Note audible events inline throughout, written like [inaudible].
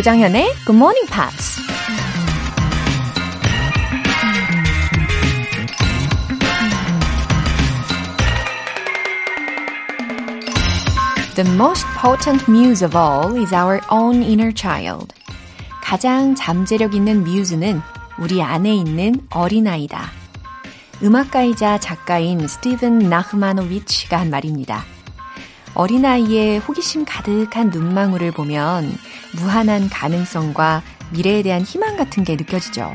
조장현의 Good Morning Pops. The most potent muse of all is our own inner child. 가장 잠재력 있는 뮤즈는 우리 안에 있는 어린아이다. 음악가이자 작가인 스티븐 나흐마노비치가 한 말입니다. 어린아이의 호기심 가득한 눈망울을 보면 무한한 가능성과 미래에 대한 희망 같은 게 느껴지죠.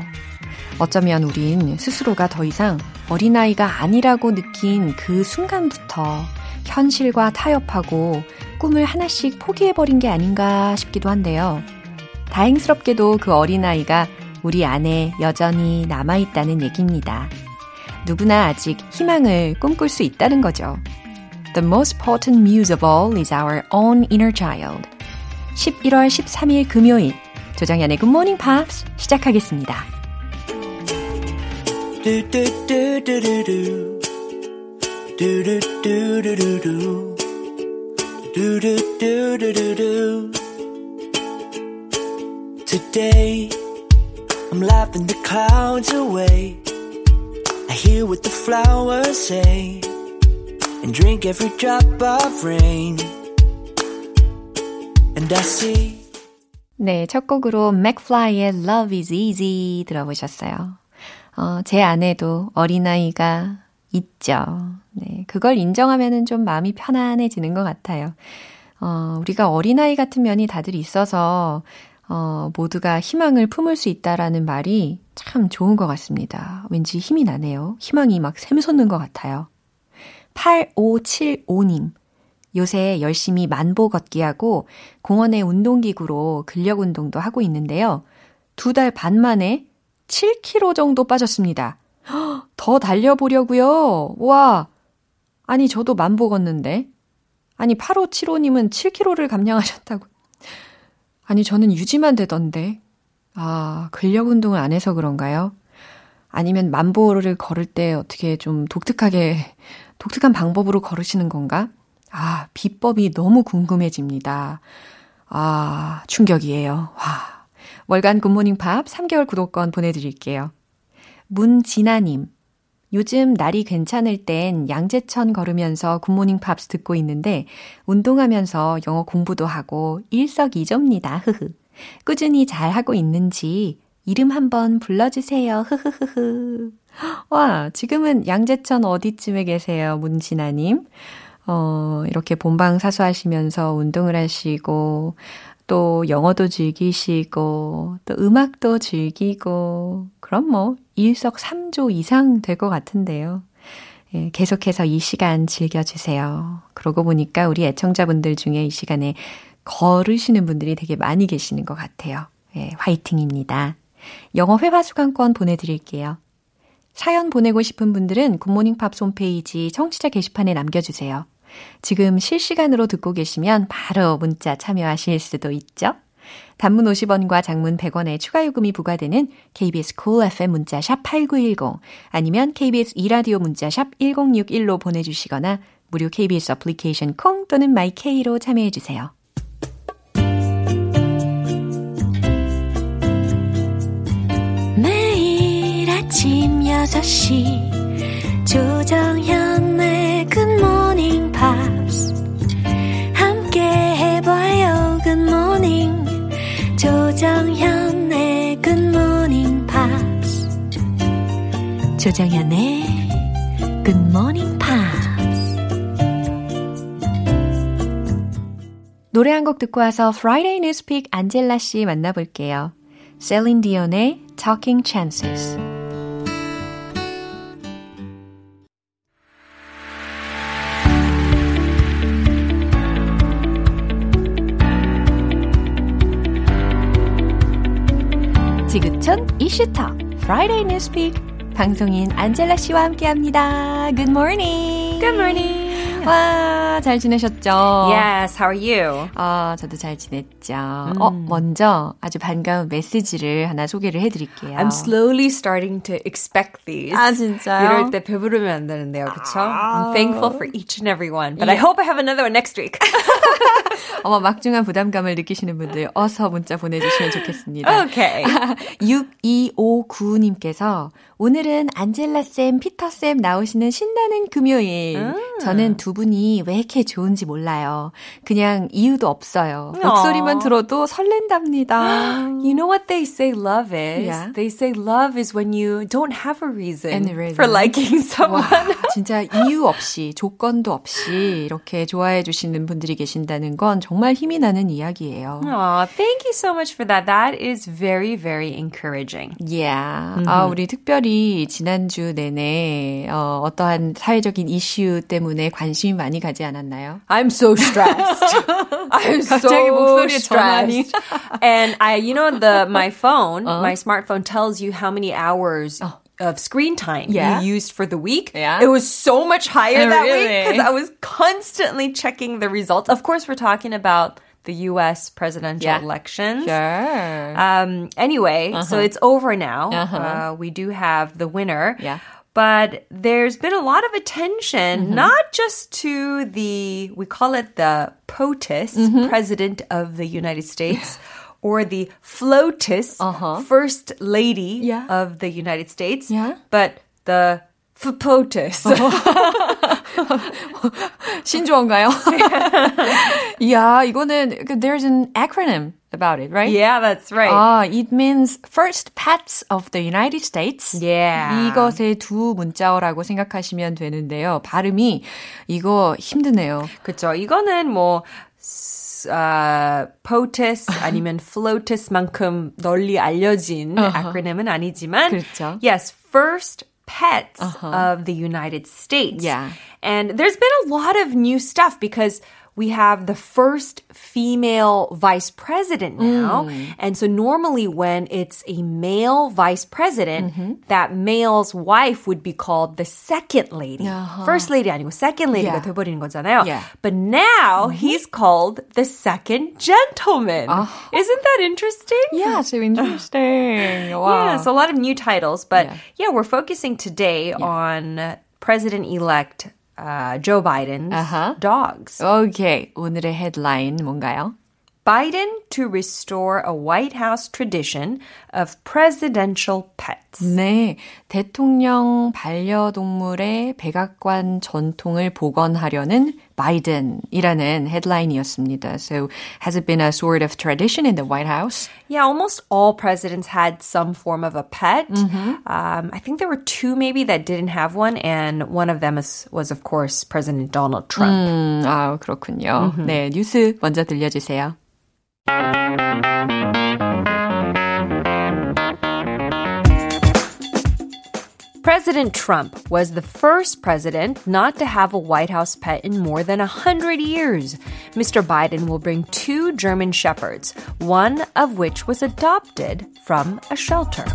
어쩌면 우린 스스로가 더 이상 어린아이가 아니라고 느낀 그 순간부터 현실과 타협하고 꿈을 하나씩 포기해버린 게 아닌가 싶기도 한데요. 다행스럽게도 그 어린아이가 우리 안에 여전히 남아있다는 얘기입니다. 누구나 아직 희망을 꿈꿀 수 있다는 거죠. The most potent muse of all is our own inner child. 11월 13일 금요일 조정연의 Good Morning Pops 시작하겠습니다. Today I'm laughing the clouds away I hear what the flowers say And drink every drop of rain And I see 네, 첫 곡으로 맥플라이의 Love is Easy 들어보셨어요. 어, 제 안에도 어린아이가 있죠. 네, 그걸 인정하면은 좀 마음이 편안해지는 것 같아요. 어, 우리가 어린아이 같은 면이 다들 있어서, 어, 모두가 희망을 품을 수 있다라는 말이 참 좋은 것 같습니다. 왠지 힘이 나네요. 희망이 막 샘솟는 것 같아요. 8575님. 요새 열심히 만보 걷기 하고 공원의 운동기구로 근력 운동도 하고 있는데요. 두 달 반 만에 7kg 정도 빠졌습니다. [gasps] 더 달려보려고요. 와. 아니, 저도 만보 걷는데. 아니, 8575님은 7kg를 감량하셨다고. [laughs] 아니, 저는 유지만 되던데. 아, 근력 운동을 안 해서 그런가요? 아니면 만보를 걸을 때 어떻게 좀 독특하게, 독특한 방법으로 걸으시는 건가? 아, 비법이 너무 궁금해집니다. 아, 충격이에요. 와. 월간 굿모닝 팝 3개월 구독권 보내드릴게요. 문진아님. 요즘 날이 괜찮을 땐 양재천 걸으면서 굿모닝 팝스 듣고 있는데 운동하면서 영어 공부도 하고 일석이조입니다. 흐흐. 꾸준히 잘 하고 있는지 이름 한번 불러주세요. 흐흐흐흐. 와, 지금은 양재천 어디쯤에 계세요, 문진아님? 어, 이렇게 본방 사수 하시면서 운동을 하시고, 또 영어도 즐기시고, 또 음악도 즐기고, 그럼 뭐, 일석삼조 이상 될 것 같은데요. 예, 계속해서 이 시간 즐겨주세요. 그러고 보니까 우리 애청자분들 중에 이 시간에 걸으시는 분들이 되게 많이 계시는 것 같아요. 예, 화이팅입니다. 영어 회화 수강권 보내드릴게요. 사연 보내고 싶은 분들은 굿모닝 팝스 홈페이지 청취자 게시판에 남겨주세요. 지금 실시간으로 듣고 계시면 바로 문자 참여하실 수도 있죠. 단문 50원과 장문 100원의 추가 요금이 부과되는 KBS cool FM 문자 샵 8910 아니면 KBS 이라디오 문자 샵 1061로 보내 주시거나 무료 KBS 애플리케이션 콩 또는 마이케이로 참여해 주세요. 매일 아침 6시 조정현의 굿모닝 조정현의 굿모닝 팝스 노래 한 곡 듣고 와서 Friday Newspeak 안젤라 씨 만나볼게요. 셀린 디온의 Talking Chances 지구촌 이슈톡 Friday Newspeak 방송인 안젤라 씨와 함께합니다. Good morning. Good morning. 와, 잘 지내셨죠? Yes, how are you? 어, 저도 잘 지냈죠. 음. 어, 먼저 아주 반가운 메시지를 하나 소개를 해드릴게요. I'm slowly starting to expect these. 아, 진짜요? 이럴 때 배부르면 안 되는데요, 그쵸? I'm thankful for each and every one, but yeah. I hope I have another one next week. [laughs] 어머, 막중한 부담감을 느끼시는 분들 어서 문자 보내주시면 좋겠습니다. Okay. [laughs] 6259님께서 오늘은 안젤라쌤, 피터쌤 나오시는 신나는 금요일. 음. 저는 두 분이 왜 이렇게 좋은지 몰라요. 그냥 이유도 없어요. 목소리만 들어도 설렌답니다. You know what they say love is? Yeah. They say love is when you don't have a reason, reason. for liking someone. 와, 진짜 이유 없이, 조건도 없이 이렇게 좋아해 주시는 분들이 계신다는 건 정말 힘이 나는 이야기예요. Aw, thank you so much for that. That is very, very encouraging. Yeah. Mm-hmm. 아, 우리 특별히 지난주 내내 어, 어떠한 사회적인 이슈 때문에 관심 이 많이 가지 않았나요? I'm so stressed. [laughs] I'm 갑자기 so 목소리에 전환이. [laughs] And I, you know, the my phone, uh? my smartphone tells you how many hours. Oh of screen time yeah. you used for the week, yeah. it was so much higher that really? week because I was constantly checking the results. Of course, we're talking about the U.S. presidential yeah. elections. Sure. Um, anyway, uh-huh. so it's over now. Uh-huh. Uh, we do have the winner. Yeah. But there's been a lot of attention, mm-hmm. not just to the, we call it the POTUS, mm-hmm. President of the United States. or the FLOTUS, uh-huh. First Lady yeah. of the United States, yeah. but the FPOTUS. [laughs] 신조어인가요? [laughs] yeah, 이거는 there's an acronym about it, right? Yeah, that's right. Ah, it means first pets of the United States. Yeah. 이것의 두 문자어라고 생각하시면 되는데요. 발음이 이거 힘드네요. 그렇죠. 이거는 뭐 uh, POTUS [laughs] 아니면 FLOTUS만큼 널리 알려진 uh-huh. acronym은 아니지만 그렇죠. yes, first pets uh-huh. of the United States. Yeah. And there's been a lot of new stuff because we have the first female vice president now. Mm. And so normally when it's a male vice president, mm-hmm. that male's wife would be called the second lady. Uh-huh. First lady 아니고 second lady가 yeah. 돼버리는 거잖아요. Yeah. But now mm-hmm. he's called the second gentleman. Uh-huh. Isn't that interesting? Yeah, so interesting. [laughs] wow. Yeah, so a lot of new titles. But yeah, yeah we're focusing today yeah. on President-elect uh, Joe Biden's uh-huh. dogs. Okay. 오늘의 headline 뭔가요? Biden to restore a White House tradition of presidential pets. 네, 대통령 반려동물의 백악관 전통을 복원하려는 바이든이라는 헤드라인이었습니다. So, has it been a sort of tradition in the White House? Yeah, almost all presidents had some form of a pet. Mm-hmm. Um, I think there were two maybe that didn't have one, and one of them is, was, of course, President Donald Trump. 음, 아, 그렇군요. Mm-hmm. 네, 뉴스 먼저 들려주세요. President Trump was the first president not to have a White House pet in more than 100 years. Mr. Biden will bring two German shepherds, one of which was adopted from a shelter.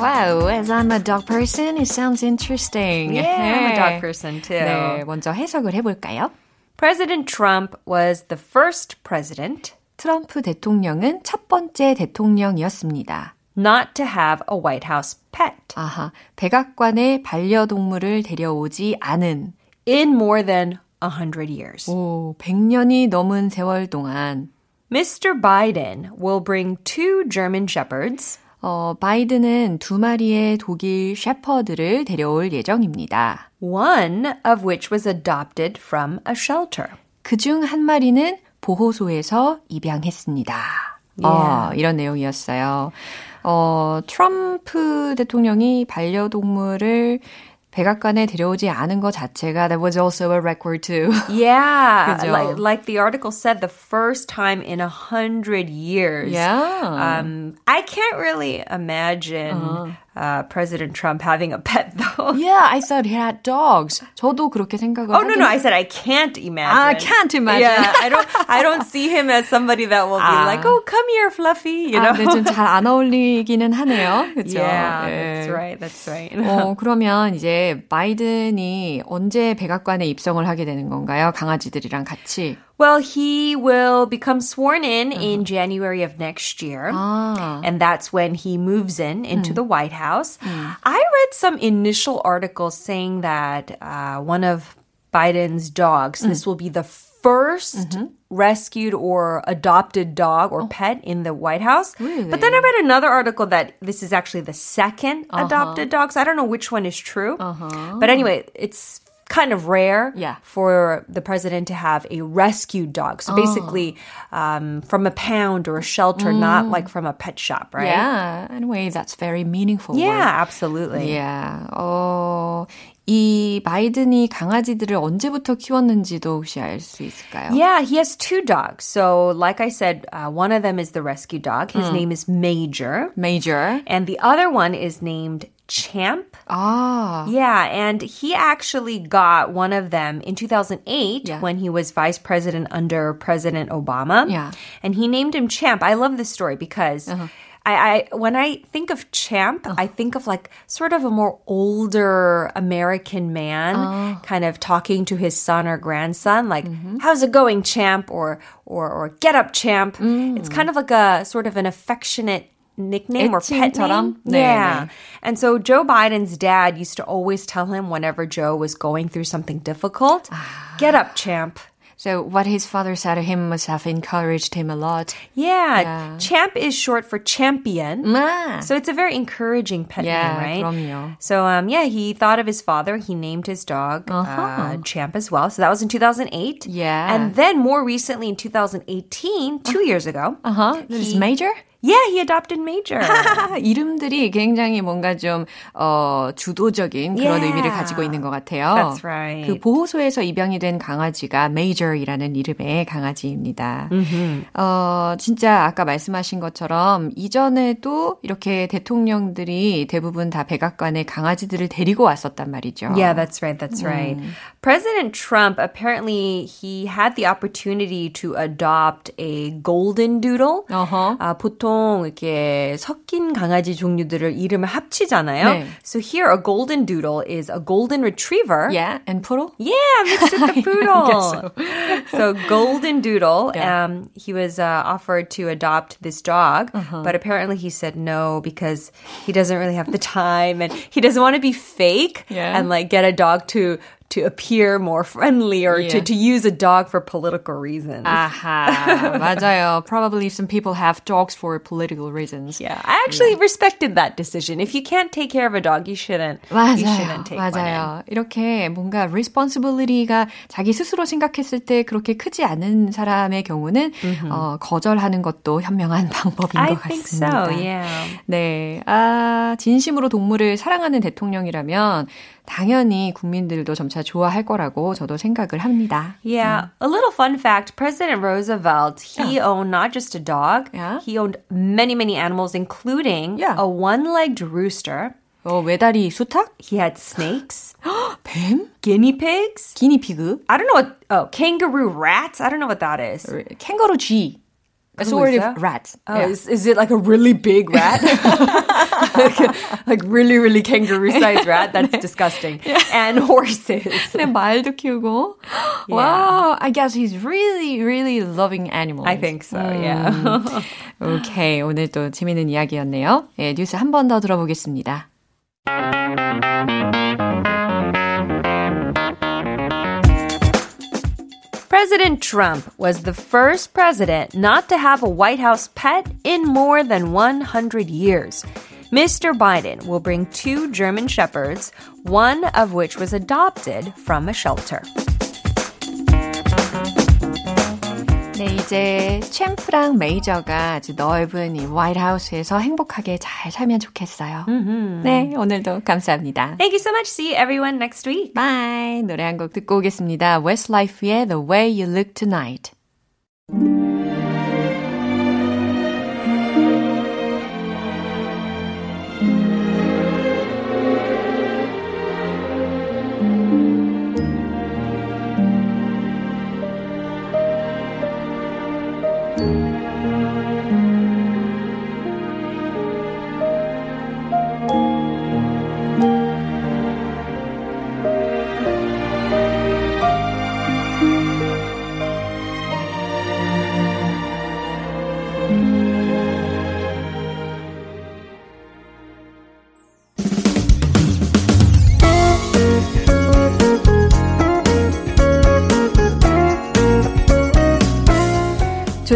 Wow, as I'm a dog person, it sounds interesting. Yeah, I'm a dog person too. 네, 먼저 해석을 해볼까요? President Trump was the first president. 트럼프 대통령은 첫 번째 대통령이었습니다. Not to have a White House pet. 아하, 백악관에 반려동물을 데려오지 않은. In more than 100 years. 오, 100년이 넘은 세월 동안. Mr. Biden will bring two German shepherds. 어, 바이든은 두 마리의 독일 셰퍼드를 데려올 예정입니다. One of which was adopted from a shelter. 그중 한 마리는 보호소에서 입양했습니다. Yeah. 어, 이런 내용이었어요. 어, 트럼프 대통령이 반려동물을 백악관에 들여오지 않은 것 자체가 that was also a record too. Yeah, like, [laughs] like the article said, the first time in a hundred years. Yeah. Um, I can't really imagine. Uh-huh. Uh, President Trump having a pet, though. Yeah, I thought he had dogs. 저도 그렇게 생각을 Oh no, no! I said I can't imagine. I can't imagine. Yeah, I don't. I don't see him as somebody that will be 아. like, "Oh, come here, Fluffy." You know. 아, 근데 좀잘안 어울리기는 하네요. 그렇죠? yeah, that's right. That's right. 어, 그러면 이제 바이든이 언제 백악관에 입성을 하게 되는 건가요? 강아지들이랑 같이. Well, he will become sworn in in uh-huh. January of next year. 아. And that's when he moves in into hmm. the White House. Hmm. I read some initial articles saying that uh, one of Biden's dogs, hmm. this will be the 1st mm-hmm. rescued or adopted dog or oh. pet in the White House. But then I read another article that this is actually the 2nd uh-huh. adopted dog. So I don't know which one is true. Uh-huh. But anyway, it's kind of rare Yeah. for the president to have a rescued dog. So basically, um, from a pound or a shelter, not like from a pet shop, right? Yeah, in a way that's very meaningful. Yeah, word. absolutely. Yeah. 어, 이 바이든이 강아지들을 언제부터 키웠는지도 혹시 알 수 있을까요? Yeah, he has two dogs. So, like I said, uh, one of them is the rescue dog. His name is Major. Major. And the other one is named Champ. 아, Yeah, and he actually got one of them in 2008 Yeah. when he was vice president under President Obama. Yeah. And he named him Champ. I love this story because uh-huh. I, I when I think of Champ, oh. I think of like sort of a more older American man oh. kind of talking to his son or grandson like mm-hmm. how's it going champ or or or get up champ. Mm. It's kind of like a sort of an affectionate nickname or pet 애칭처럼? name. 네, yeah. 네. And so Joe Biden's dad used to always tell him whenever Joe was going through something difficult, [sighs] get up, champ. So what his father said to him must have encouraged him a lot. Yeah, Yeah. champ is short for champion. 아, So it's a very encouraging pet Yeah, name, right? 그럼요. So um, yeah, he thought of his father. He named his dog uh, Champ as well. So that was in 2008. Yeah. And then more recently in 2018, two years ago, uh-huh. This is he- Major? Yeah, he adopted Major. 아, 이름들이 굉장히 뭔가 좀 어, 주도적인 그런 Yeah. 의미를 가지고 있는 것 같아요. That's right. 그 보호소에서 입양이 된 강아지가 Major이라는 이름의 강아지입니다. 어, 진짜 아까 말씀하신 것처럼 이전에도 이렇게 대통령들이 대부분 다 백악관에 강아지들을 데리고 왔었단 말이죠. Yeah, that's right. That's right. President Trump apparently he had the opportunity to adopt a golden doodle. 어허. 아, 보통 이렇게 섞인 강아지 종류들을 이름을 합치잖아요. 네. So here a golden doodle is a golden retriever. Yeah, and poodle? Yeah, mixed with the [laughs] poodle. guess so. golden doodle. Yeah. Um, he was uh, offered to adopt this dog, Uh-huh. but apparently he said no because he doesn't really have the time and he doesn't want to be fake Yeah. and like get a dog to to appear more friendly or to, Yeah. to use a dog for political reasons. 아하, 맞아요. Probably some people have dogs for political reasons. yeah, I actually respected that decision. If you can't take care of a dog, you shouldn't. 맞아요. You shouldn't take. 맞아요. 이렇게 뭔가 responsibility가 자기 스스로 생각했을 때 그렇게 크지 않은 사람의 경우는 어, 거절하는 것도 현명한 방법인 I 것 think 같습니다. so. Yeah. 네. 아, 진심으로 동물을 사랑하는 대통령이라면 당연히 국민들도 점차 좋아할 거라고 저도 생각을 합니다. Yeah. A little fun fact President Roosevelt, he owned not just a dog, Yeah. he owned many, many animals, including Yeah. a one legged rooster. 어, 외다리 수탉? He had snakes, 뱀? guinea pigs. 기니피그? I don't know what, oh, kangaroo rats? I don't know what that is. 캥거루 쥐. A 그거 sort 있어요? of rat. Oh, Yeah. is, is it like a really big rat? like, [laughs] like really, really kangaroo sized rat? [laughs] That's disgusting. [laughs] And horses. 네, 말도 키우고. [gasps] Wow, I guess he's really, really loving animals. I think so, yeah. 오케이, 오늘 또 재밌는 이야기였네요. 예, 뉴스 한 번 더 들어보겠습니다. President Trump was the first president not to have a White House pet in more than 100 years. Mr. Biden will bring two German shepherds, one of which was adopted from a shelter. 네, 이제 챔프랑 메이저가 아주 넓은 이 화이트하우스에서 행복하게 잘 살면 좋겠어요. 네, 오늘도 감사합니다. Thank you so much. See everyone next week. Bye. 노래 한 곡 듣고 오겠습니다. Westlife의 The Way You Look Tonight.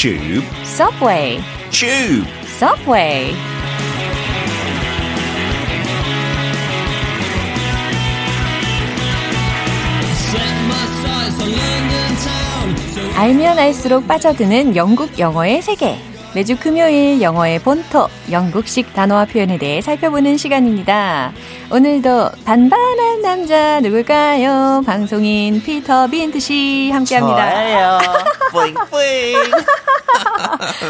Tube, Subway, tube. Subway. 알면 알수록 빠져드는 영국 영어의 세계. 매주 금요일 영어의 본토, 영국식 단어와 표현에 대해 살펴보는 시간입니다. 오늘도 반반한 남자 누굴까요? 방송인 피터 빈트 씨 함께합니다. 저예요. 뿌잉뿌잉. [laughs]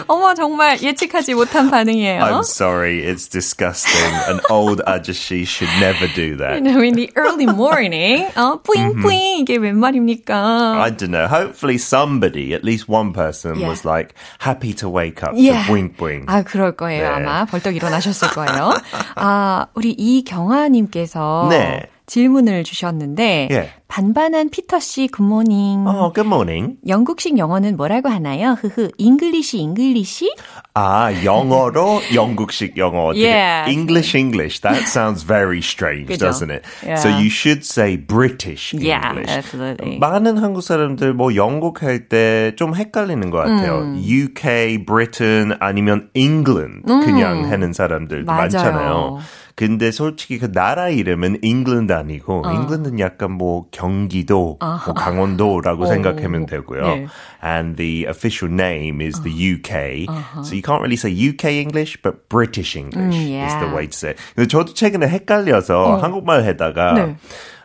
어머 정말 예측하지 못한 반응이에요. I'm sorry, it's disgusting. An old ajashi should never do You that. know, in the early morning, 어, 뿌잉 뿌잉 이게 웬 말입니까? I don't know. Hopefully, somebody, at least one person, Yeah. was like happy to wake up Yeah. to boing boing. 아, 그럴 거예요. 네. 아마 벌떡 일어나셨을 거예요. 아, 우리 이경아님께서 네. 질문을 주셨는데 예. 반반한 피터 씨 굿모닝. Oh, good morning. 영국식 영어는 뭐라고 하나요? 흐흐. 잉글리시 잉글리시? Ah, 영어로 영국식 영어. Yeah. English English. That sounds very strange, doesn't it? Yeah. So you should say British Yeah, English. absolutely. 많은 한국 사람들 뭐 영국 할 때 좀 헷갈리는 것 같아요. 음. UK, Britain 아니면 England 그냥 하는 사람들도 음. 맞아요. 많잖아요. 근데 솔직히 그 나라 이름은 잉글랜드 아니고 어. 잉글랜드는 약간 뭐 경기도, 뭐 강원도라고 오. 생각하면 되고요. 네. And the official name is the UK. Uh-huh. So you can't really say UK English, but British English is the yeah. way to say. 근데 저도 최근에 헷갈려서 한국말 하다가 네.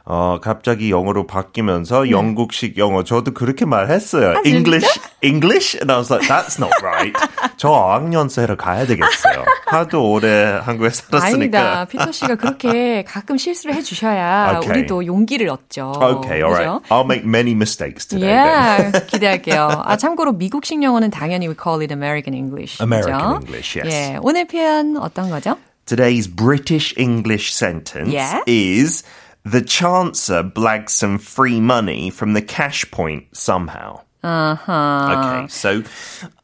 어, 갑자기 영어로 바뀌면서 영국식 영어 저도 그렇게 말했어요. 아? English, English? And I was like, that's not right. 저 어학연수회를 가야 되겠어요. 하도 오래 한국에 아니다. 살았으니까. 피터 씨가 그렇게 가끔 실수를 해주셔야 Okay. 우리도 용기를 얻죠. Okay, all right. 그죠? I'll make many mistakes today. Yeah, 기대할게요. 아, 참고로 미국식 영어는 당연히 we call it American English. American 그죠? English, yes. 예, 오늘 표현 어떤 거죠? Today's British English sentence Yeah. is the chancer blagged some free money from the cash point somehow. Uh-huh. Okay, so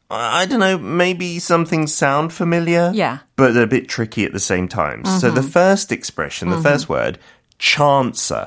I don't know, maybe some things sound familiar, Yeah. but they're a bit tricky at the same time. So the first expression, the first word, chancer.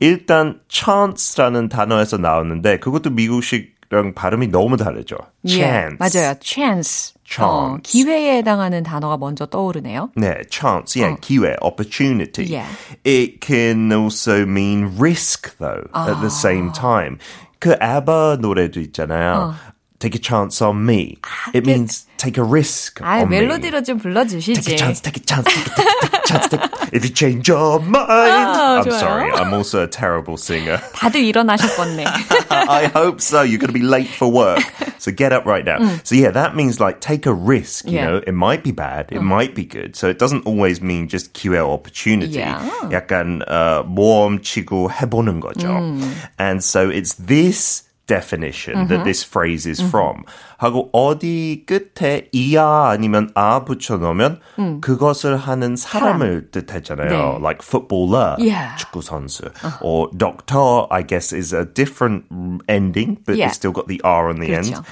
일단 chance라는 단어에서 나오는데 그것도 미국식랑 발음이 너무 다르죠. 예, chance. 맞아요. chance. 어, Chance. 기회에 해당하는 단어가 먼저 떠오르네요. 네, chance, yeah, 기회, opportunity. Yeah. It can also mean risk, though, at the same time. 그 ABBA 노래도 있잖아요. Take a chance on me. it means take a risk 아, on me. 멜로디로 좀 불러주시지. Take a chance, take a chance, take a, take a, take a chance. Take a, if you change your mind. 아, I'm 좋아요. sorry, I'm also a terrible singer. [laughs] 다들 일어나셨겠네. [laughs] I hope so. You're going to be late for work. So get up right now. So yeah, that means like take a risk, you Yeah. know. It might be bad, it might be good. So it doesn't always mean just QL opportunity. Yeah. 약간 uh, 모험 치고 해보는 거죠. And so it's this definition that this phrase is from. 하고 어디 끝에 이야 아니면 아 붙여 넣으면 그것을 하는 사람을 뜻하잖아요. 네. Like footballer, Yeah. 축구 선수. Or doctor, I guess, is a different ending, but Yeah. it's still got the R on the 그렇죠. end.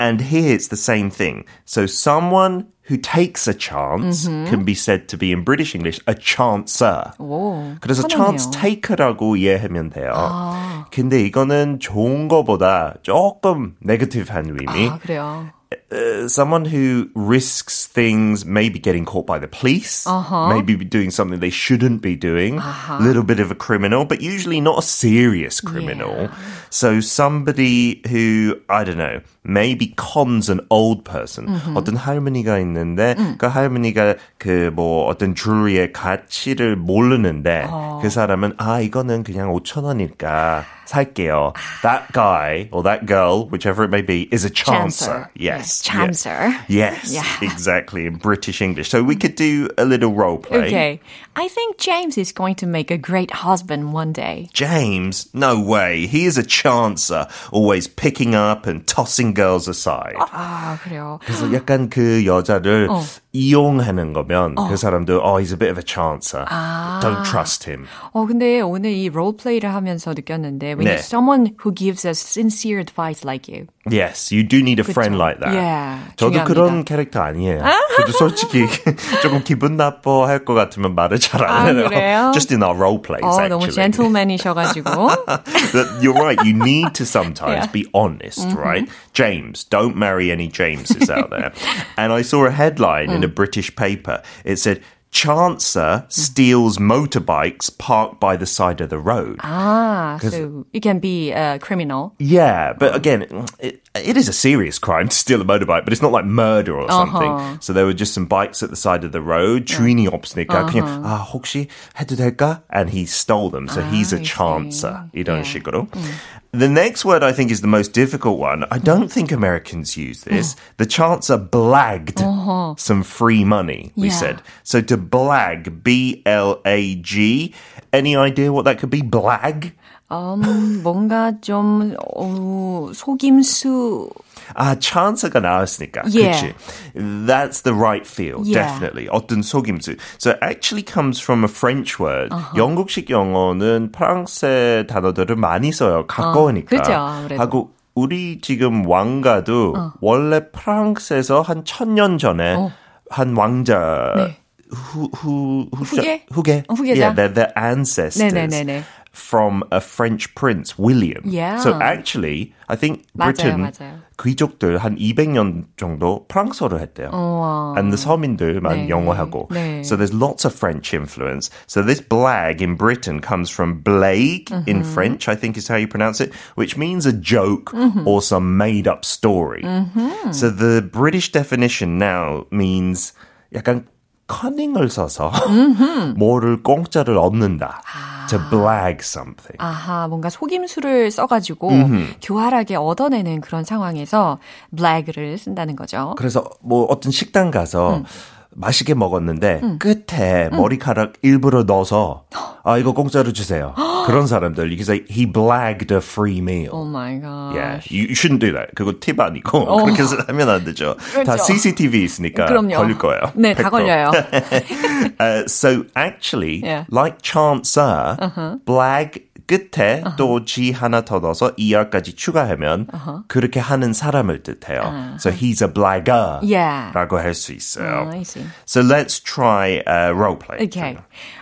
And here it's the same thing. So someone who takes a chance can be said to be in British English a chancer. 오, 그래서 편하네요. chance taker라고 이해하면 돼요. 근데 이거는 좋은 거보다 조금 네거티브한 의미. 아, 그래요. uh, someone who risks things maybe getting caught by the police, maybe doing something they shouldn't be doing, a little bit of a criminal, but usually not a serious criminal. So somebody who, I don't know, maybe cons an old person. 어떤 할머니가 있는데 그 할머니가 그 뭐 어떤 줄리의 가치를 모르는데 그 사람은 아 이거는 그냥 5천 원일까 살게요. That guy or that girl, whichever it may be, is a chancer. Chancer. Yes. Yes, chancer. Yes, Yeah. exactly, [laughs] in British English. So we could do a little role play. Okay. I think James is going to make a great husband one day. James, no way. He is a chancer, always picking up and tossing girls aside. 아, 그래요. 그래서 약간 그 여자를 어. 이용하는 거면 그 사람도 oh, he's a bit of a chancer. 아. Don't trust him. 어, 근데 오늘 이 롤플레이를 하면서 느꼈는데 we 네. need someone who gives us sincere advice like you. Yes, you do need a friend 그쵸. like that. Yeah, 저도 중요합니다. 그런 캐릭터 아니에요. [laughs] 저도 솔직히 [laughs] 조금 기분 나빠할 것 같으면 말을 잘 아, 안 해요. 그래요? Just in our role plays, 어, actually. 너무 젠틀맨이셔가지고. But you're [laughs] right. You need to sometimes Yeah. Mm-hmm. be honest, right? James, don't marry any Jameses out there. and I saw a headline Mm. in a British paper. It said, Chancer steals motorbikes parked by the side of the road. Ah, so it can be a criminal. Yeah, but again, it, it is a serious crime to steal a motorbike, but it's not like murder or something. Uh-huh. So there were just some bikes at the side of the road. 주인이 없으니까 그냥 아 혹시 해도 될까? And he stole them. So he's a Uh-huh. I see. chancer. 이런 Yeah. 식으로. The next word I think is the most difficult one. I don't think Americans use this. The chancer blagged some free money, we Uh-huh. Yeah. said. So to blag, B L A G. Any idea what that could be? Blag? 음, [laughs] 뭔가 좀 어, 속임수. 아, chance가 나왔으니까. Yeah. 그치? That's the right field, Yeah. definitely. 어떤 속임수. So it actually comes from a French word. Uh-huh. 영국식 영어는 프랑스 단어들을 많이 써요. 가까우니까. 그죠, 아무래도. 하고 우리 지금 왕가도 원래 프랑스에서 한 천년 전에 한 왕자 네. 후, 후, 후, 후계? 후계? 어, 후계자. Yeah, they're the ancestors 네네네네. from a French prince, William. Yeah. So actually, I think 맞아요, Britain 맞아요. 귀족들 한 200년 정도 프랑스어를 했대요. And the 서민들만 네. 영어하고. 네. So there's lots of French influence. So this blag in Britain comes from blague in French, I think is how you pronounce it, which means a joke or some made up story. So the British definition now means 약간 커닝을 써서 [laughs] 뭐를 공짜를 얻는다. To blag something. 아하, 뭔가 속임수를 써가지고 교활하게 얻어내는 그런 상황에서 블랙을 쓴다는 거죠. 그래서 뭐 어떤 식당 가서 음. 맛있게 먹었는데 끝에 머리카락 일부러 넣어서 아 이거 공짜로 주세요. 그런 사람들 can say he blagged a free meal. Oh my god. Yeah, you, shouldn't do that. 그거 팁 아니고 그렇게 하면 안 되죠. 다 그렇죠. CCTV 있으니까 그럼요. 걸릴 거예요. 네, 다 100%. 걸려요. uh, so actually, Yeah. like chancer, blag 끝에 또 G 하나 더 넣어서 er까지 추가하면 그렇게 하는 사람을 뜻해요. So he's a blagger. Yeah. 라고 할 수 있어요. Oh, I see. So let's try a role play. Okay.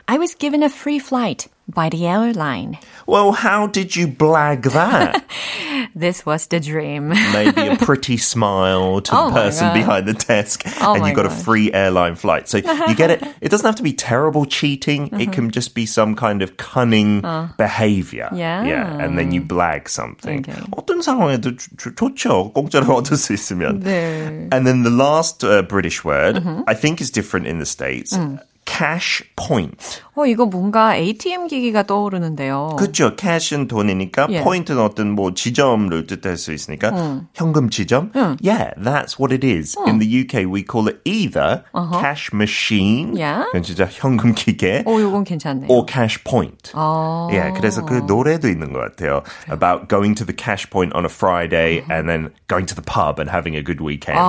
I was given a free flight by the airline. Well, how did you blag that? [laughs] This was the dream. Maybe a [laughs] pretty smile to Oh the my person God. behind the desk, Oh and my you got a gosh. free airline flight. So you get it. [laughs] It doesn't have to be terrible cheating. Mm-hmm. It can just be some kind of cunning behavior. Uh. Yeah. yeah, and then you blag something. Okay. 어떤 상황에도 좋- 좋- 좋죠. 공짜로 얻을 수 있으면. 네. And then the last uh, British word, Mm-hmm. I think is different in the States. Mm. Cash point. 어, 이거 뭔가 ATM 기기가 떠오르는데요. 그렇죠. cash은 돈이니까 Yeah. point은 어떤 뭐 지점을 뜻할 수 있으니까 현금 지점. Yeah, that's what it is. In the UK, we call it either cash machine, Yeah. 그건 진짜 현금 기계, 어, 요건 괜찮네요. or cash point. 어. Yeah, 그래서 그 노래도 있는 것 같아요. About going to the cash point on a Friday and then going to the pub and having a good weekend.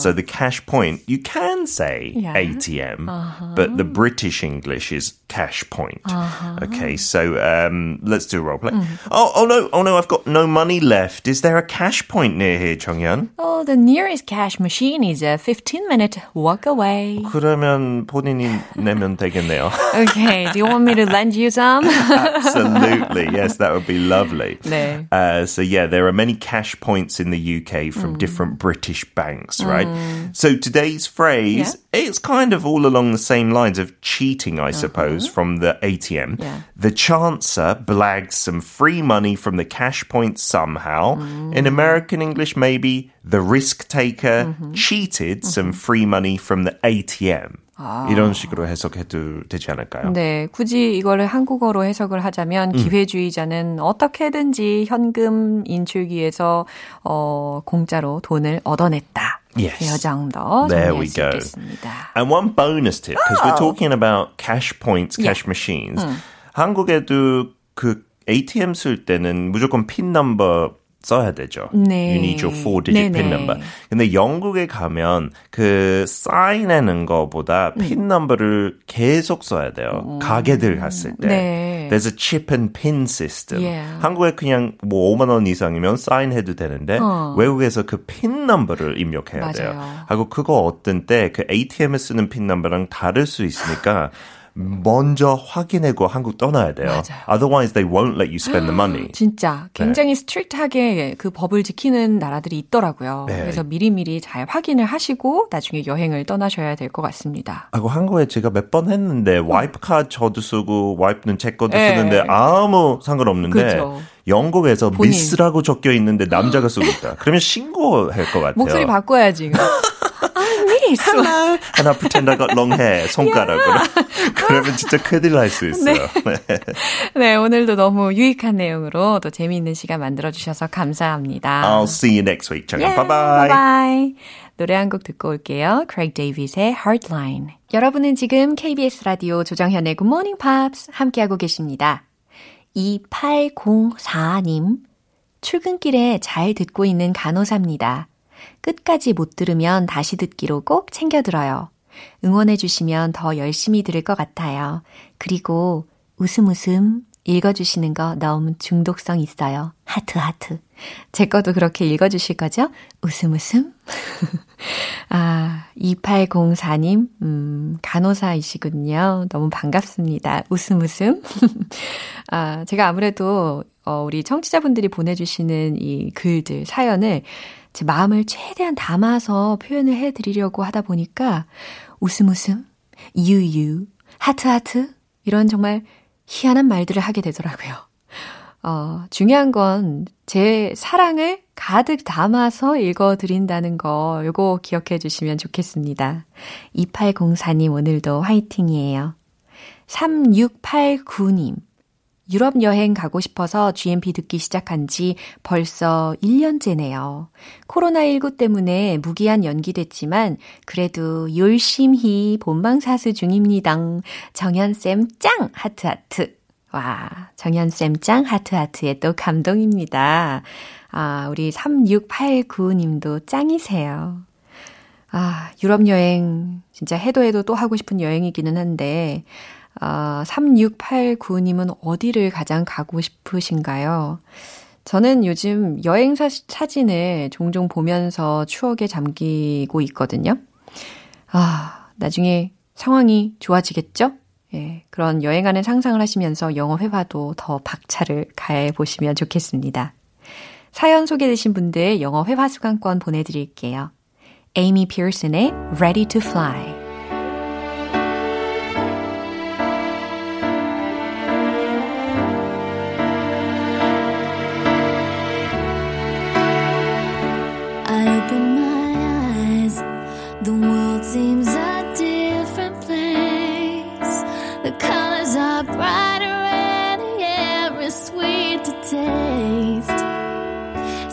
So the cash point, you can say Yeah. ATM, but the British English is cash point. Okay, so um, let's do a role play. Oh, oh no, oh no, I've got no money left. Is there a cash point near here, Chonghyun? Oh, the nearest cash machine is a 15 minute walk away. 그러면 본인이 내면 되겠네요. Okay, [laughs] do you want me to lend you some? Absolutely. Yes, that would be lovely. 네. Uh, so, yeah, there are many cash points in the UK from different British banks, right? So, today's phrase, it's kind of all along the same lines of cheating, I suppose, from the ATM. Yeah. The chancer blagged some free money from the cash point somehow. In American English, maybe the risk taker cheated some free money from the ATM. 아. 이런 식으로 해석해도 되지 않을까요? 네, 굳이 이거를 한국어로 해석을 하자면 음. 기회주의자는 어떻게든지 현금 인출기에서 어, 공짜로 돈을 얻어냈다. Yes. 정도 There we go. 있겠습니다. And one bonus tip, because we're talking about cash points, cash yeah. machines. 음. 한국에도 그 ATM 쓸 때는 무조건 핀 넘버 써야 되죠. 네. You need your four-digit pin number. 근데 영국에 가면 그 사인하는 거보다 핀 넘버를 계속 써야 돼요. 음. 가게들 갔을 때. 네. There's a chip and pin system. Yeah. 한국에 그냥 뭐 5만 원 이상이면 사인해도 되는데 어. 외국에서 그 핀 넘버를 입력해야 맞아요. 돼요. 하고 그거 어떤 때 그 ATM에 쓰는 핀 넘버랑 다를 수 있으니까 [laughs] 먼저 확인하고 한국 떠나야 돼요. 맞아요. Otherwise they won't let you spend the money. [gasps] 진짜 굉장히 네. strict하게 그 법을 지키는 나라들이 있더라고요. 네. 그래서 미리미리 잘 확인을 하시고 나중에 여행을 떠나셔야 될 것 같습니다. 하고 한국에 제가 몇 번 했는데 와이프 카드 저도 쓰고 와이프는 제 것도 네. 쓰는데 아무 상관없는데 그렇죠. 영국에서 본인. 미스라고 적혀 있는데 남자가 쓰고 있다. 그러면 신고할 것 같아요. 목소리 바꿔야지. 아, 미스. Hello. gonna pretend I got long hair. 손가락으로. [laughs] 그러면 진짜 큰일 날 수 있어요. 네. 네, 오늘도 너무 유익한 내용으로 또 재미있는 시간 만들어주셔서 감사합니다. I'll see you next week. Yeah, bye bye. bye. 노래 한 곡 듣고 올게요. Craig Davis의 Heartline. 여러분은 지금 KBS 라디오 조정현의 Good Morning Pops 함께하고 계십니다. 2804님, 출근길에 잘 듣고 있는 간호사입니다. 끝까지 못 들으면 다시 듣기로 꼭 챙겨 들어요. 응원해주시면 더 열심히 들을 것 같아요. 그리고 웃음 웃음 읽어주시는 거 너무 중독성 있어요. 하트 하트. 제 것도 그렇게 읽어주실 거죠? 웃음 웃음. [laughs] 아, 2804님, 음, 간호사이시군요. 너무 반갑습니다. 웃음 웃음. [laughs] 아, 제가 아무래도, 어, 우리 청취자분들이 보내주시는 이 글들, 사연을 제 마음을 최대한 담아서 표현을 해드리려고 하다 보니까 웃음 웃음, 유유, 하트 하트, 이런 정말 희한한 말들을 하게 되더라고요. 어, 중요한 건 제 사랑을 가득 담아서 읽어드린다는 거, 요거 기억해 주시면 좋겠습니다. 2804님 오늘도 화이팅이에요. 3689님. 유럽 여행 가고 싶어서 GMP 듣기 시작한 지 벌써 1년째네요. 코로나19 때문에 무기한 연기됐지만 그래도 열심히 본방사수 중입니다. 정연쌤 짱! 하트하트. 와, 정연쌤 짱! 하트하트에 또 감동입니다. 아, 우리 3689님도 짱이세요. 아, 유럽 여행 진짜 해도 해도 또 하고 싶은 여행이기는 한데 아, 3689님은 어디를 가장 가고 싶으신가요? 저는 요즘 여행 사, 사진을 종종 보면서 추억에 잠기고 있거든요. 아, 나중에 상황이 좋아지겠죠? 예, 그런 여행하는 상상을 하시면서 영어 회화도 더 박차를 가해 보시면 좋겠습니다. 사연 소개되신 분들 영어 회화 수강권 보내드릴게요. 에이미 피어슨의 Ready to Fly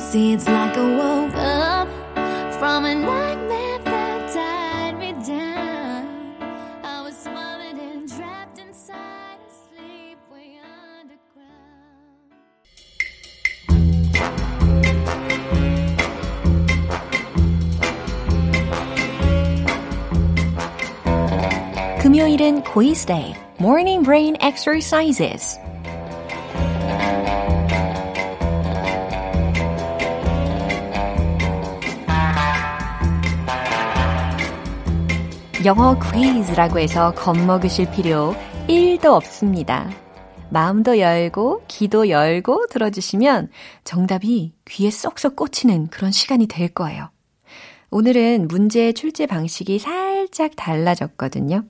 See, it's like I woke up from a nightmare that tied me down. I was smothered and trapped inside a sleepway underground. 금요일은 quiz day, morning brain exercises. 영어 퀴즈라고 해서 겁먹으실 필요 1도 없습니다. 마음도 열고 귀도 열고 들어주시면 정답이 귀에 쏙쏙 꽂히는 그런 시간이 될 거예요. 오늘은 문제 출제 방식이 살짝 달라졌거든요.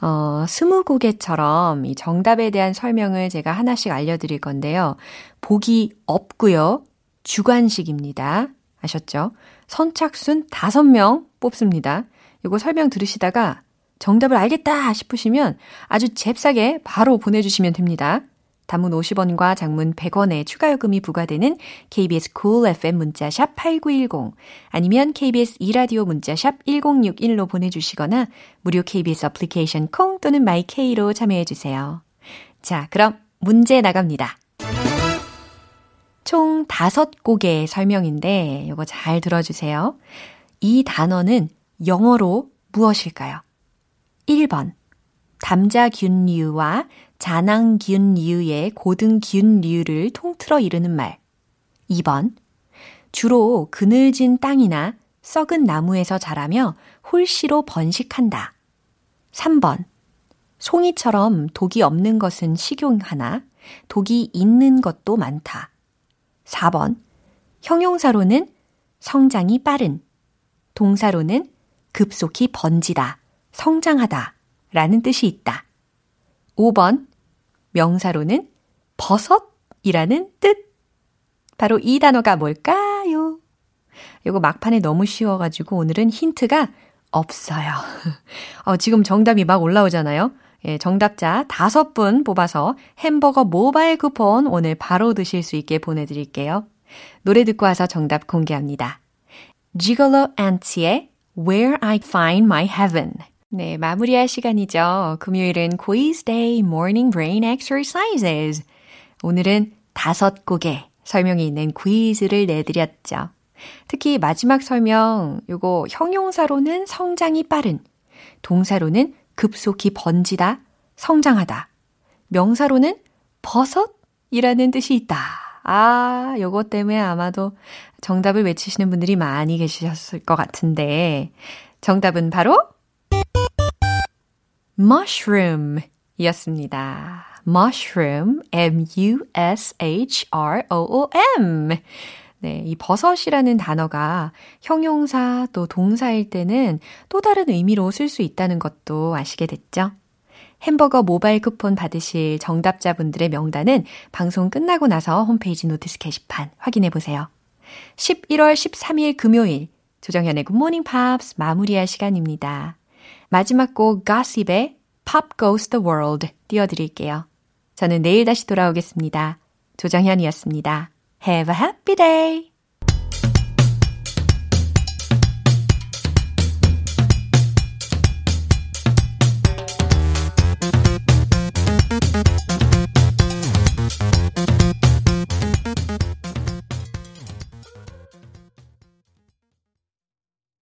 어, 스무고개처럼 이 정답에 대한 설명을 제가 하나씩 알려드릴 건데요. 보기 없고요. 주관식입니다. 아셨죠? 선착순 5명 뽑습니다. 이거 설명 들으시다가 정답을 알겠다 싶으시면 아주 잽싸게 바로 보내주시면 됩니다. 단문 50원과 장문 100원의 추가 요금이 부과되는 KBS cool FM 문자샵 8910 아니면 KBS 이라디오 문자샵 1061로 보내주시거나 무료 KBS 애플리케이션 콩 또는 마이케이로 참여해 주세요. 자, 그럼 문제 나갑니다. 총 다섯 곡의 설명인데 이거 잘 들어주세요. 이 단어는 영어로 무엇일까요? 1번 담자균류와 잔항균류의 고등균류를 통틀어 이르는 말. 2번 주로 그늘진 땅이나 썩은 나무에서 자라며 홀씨로 번식한다. 3번 송이처럼 독이 없는 것은 식용하나 독이 있는 것도 많다. 4번 형용사로는 성장이 빠른, 동사로는 급속히 번지다, 성장하다 라는 뜻이 있다. 5번 명사로는 버섯이라는 뜻. 바로 이 단어가 뭘까요? 이거 막판에 너무 쉬워가지고 오늘은 힌트가 없어요. [laughs] 어, 지금 정답이 막 올라오잖아요. 예, 정답자 다섯 분 뽑아서 햄버거 모바일 쿠폰 오늘 바로 드실 수 있게 보내드릴게요. 노래 듣고 와서 정답 공개합니다. Gigolo Auntie의 Where I Find My Heaven. 네, 마무리할 시간이죠. 금요일은 Quiz Day Morning Brain Exercises. 오늘은 다섯 곡의 설명이 있는 퀴즈를 내드렸죠. 특히 마지막 설명, 요거 형용사로는 성장이 빠른, 동사로는 급속히 번지다, 성장하다, 명사로는 버섯이라는 뜻이 있다. 아, 요거 때문에 아마도 정답을 외치시는 분들이 많이 계셨을 것 같은데, 정답은 바로 mushroom 이었습니다. mushroom, M-U-S-H-R-O-O-M. 네, 이 버섯이라는 단어가 형용사 또 동사일 때는 또 다른 의미로 쓸 수 있다는 것도 아시게 됐죠? 햄버거 모바일 쿠폰 받으실 정답자분들의 명단은 방송 끝나고 나서 홈페이지 notice 게시판 확인해 보세요. 11월 13일 금요일 조정현의 굿모닝 팝스 마무리할 시간입니다. 마지막 곡 Gossip의 Pop Goes the World 띄워드릴게요. 저는 내일 다시 돌아오겠습니다. 조정현이었습니다. Have a happy day!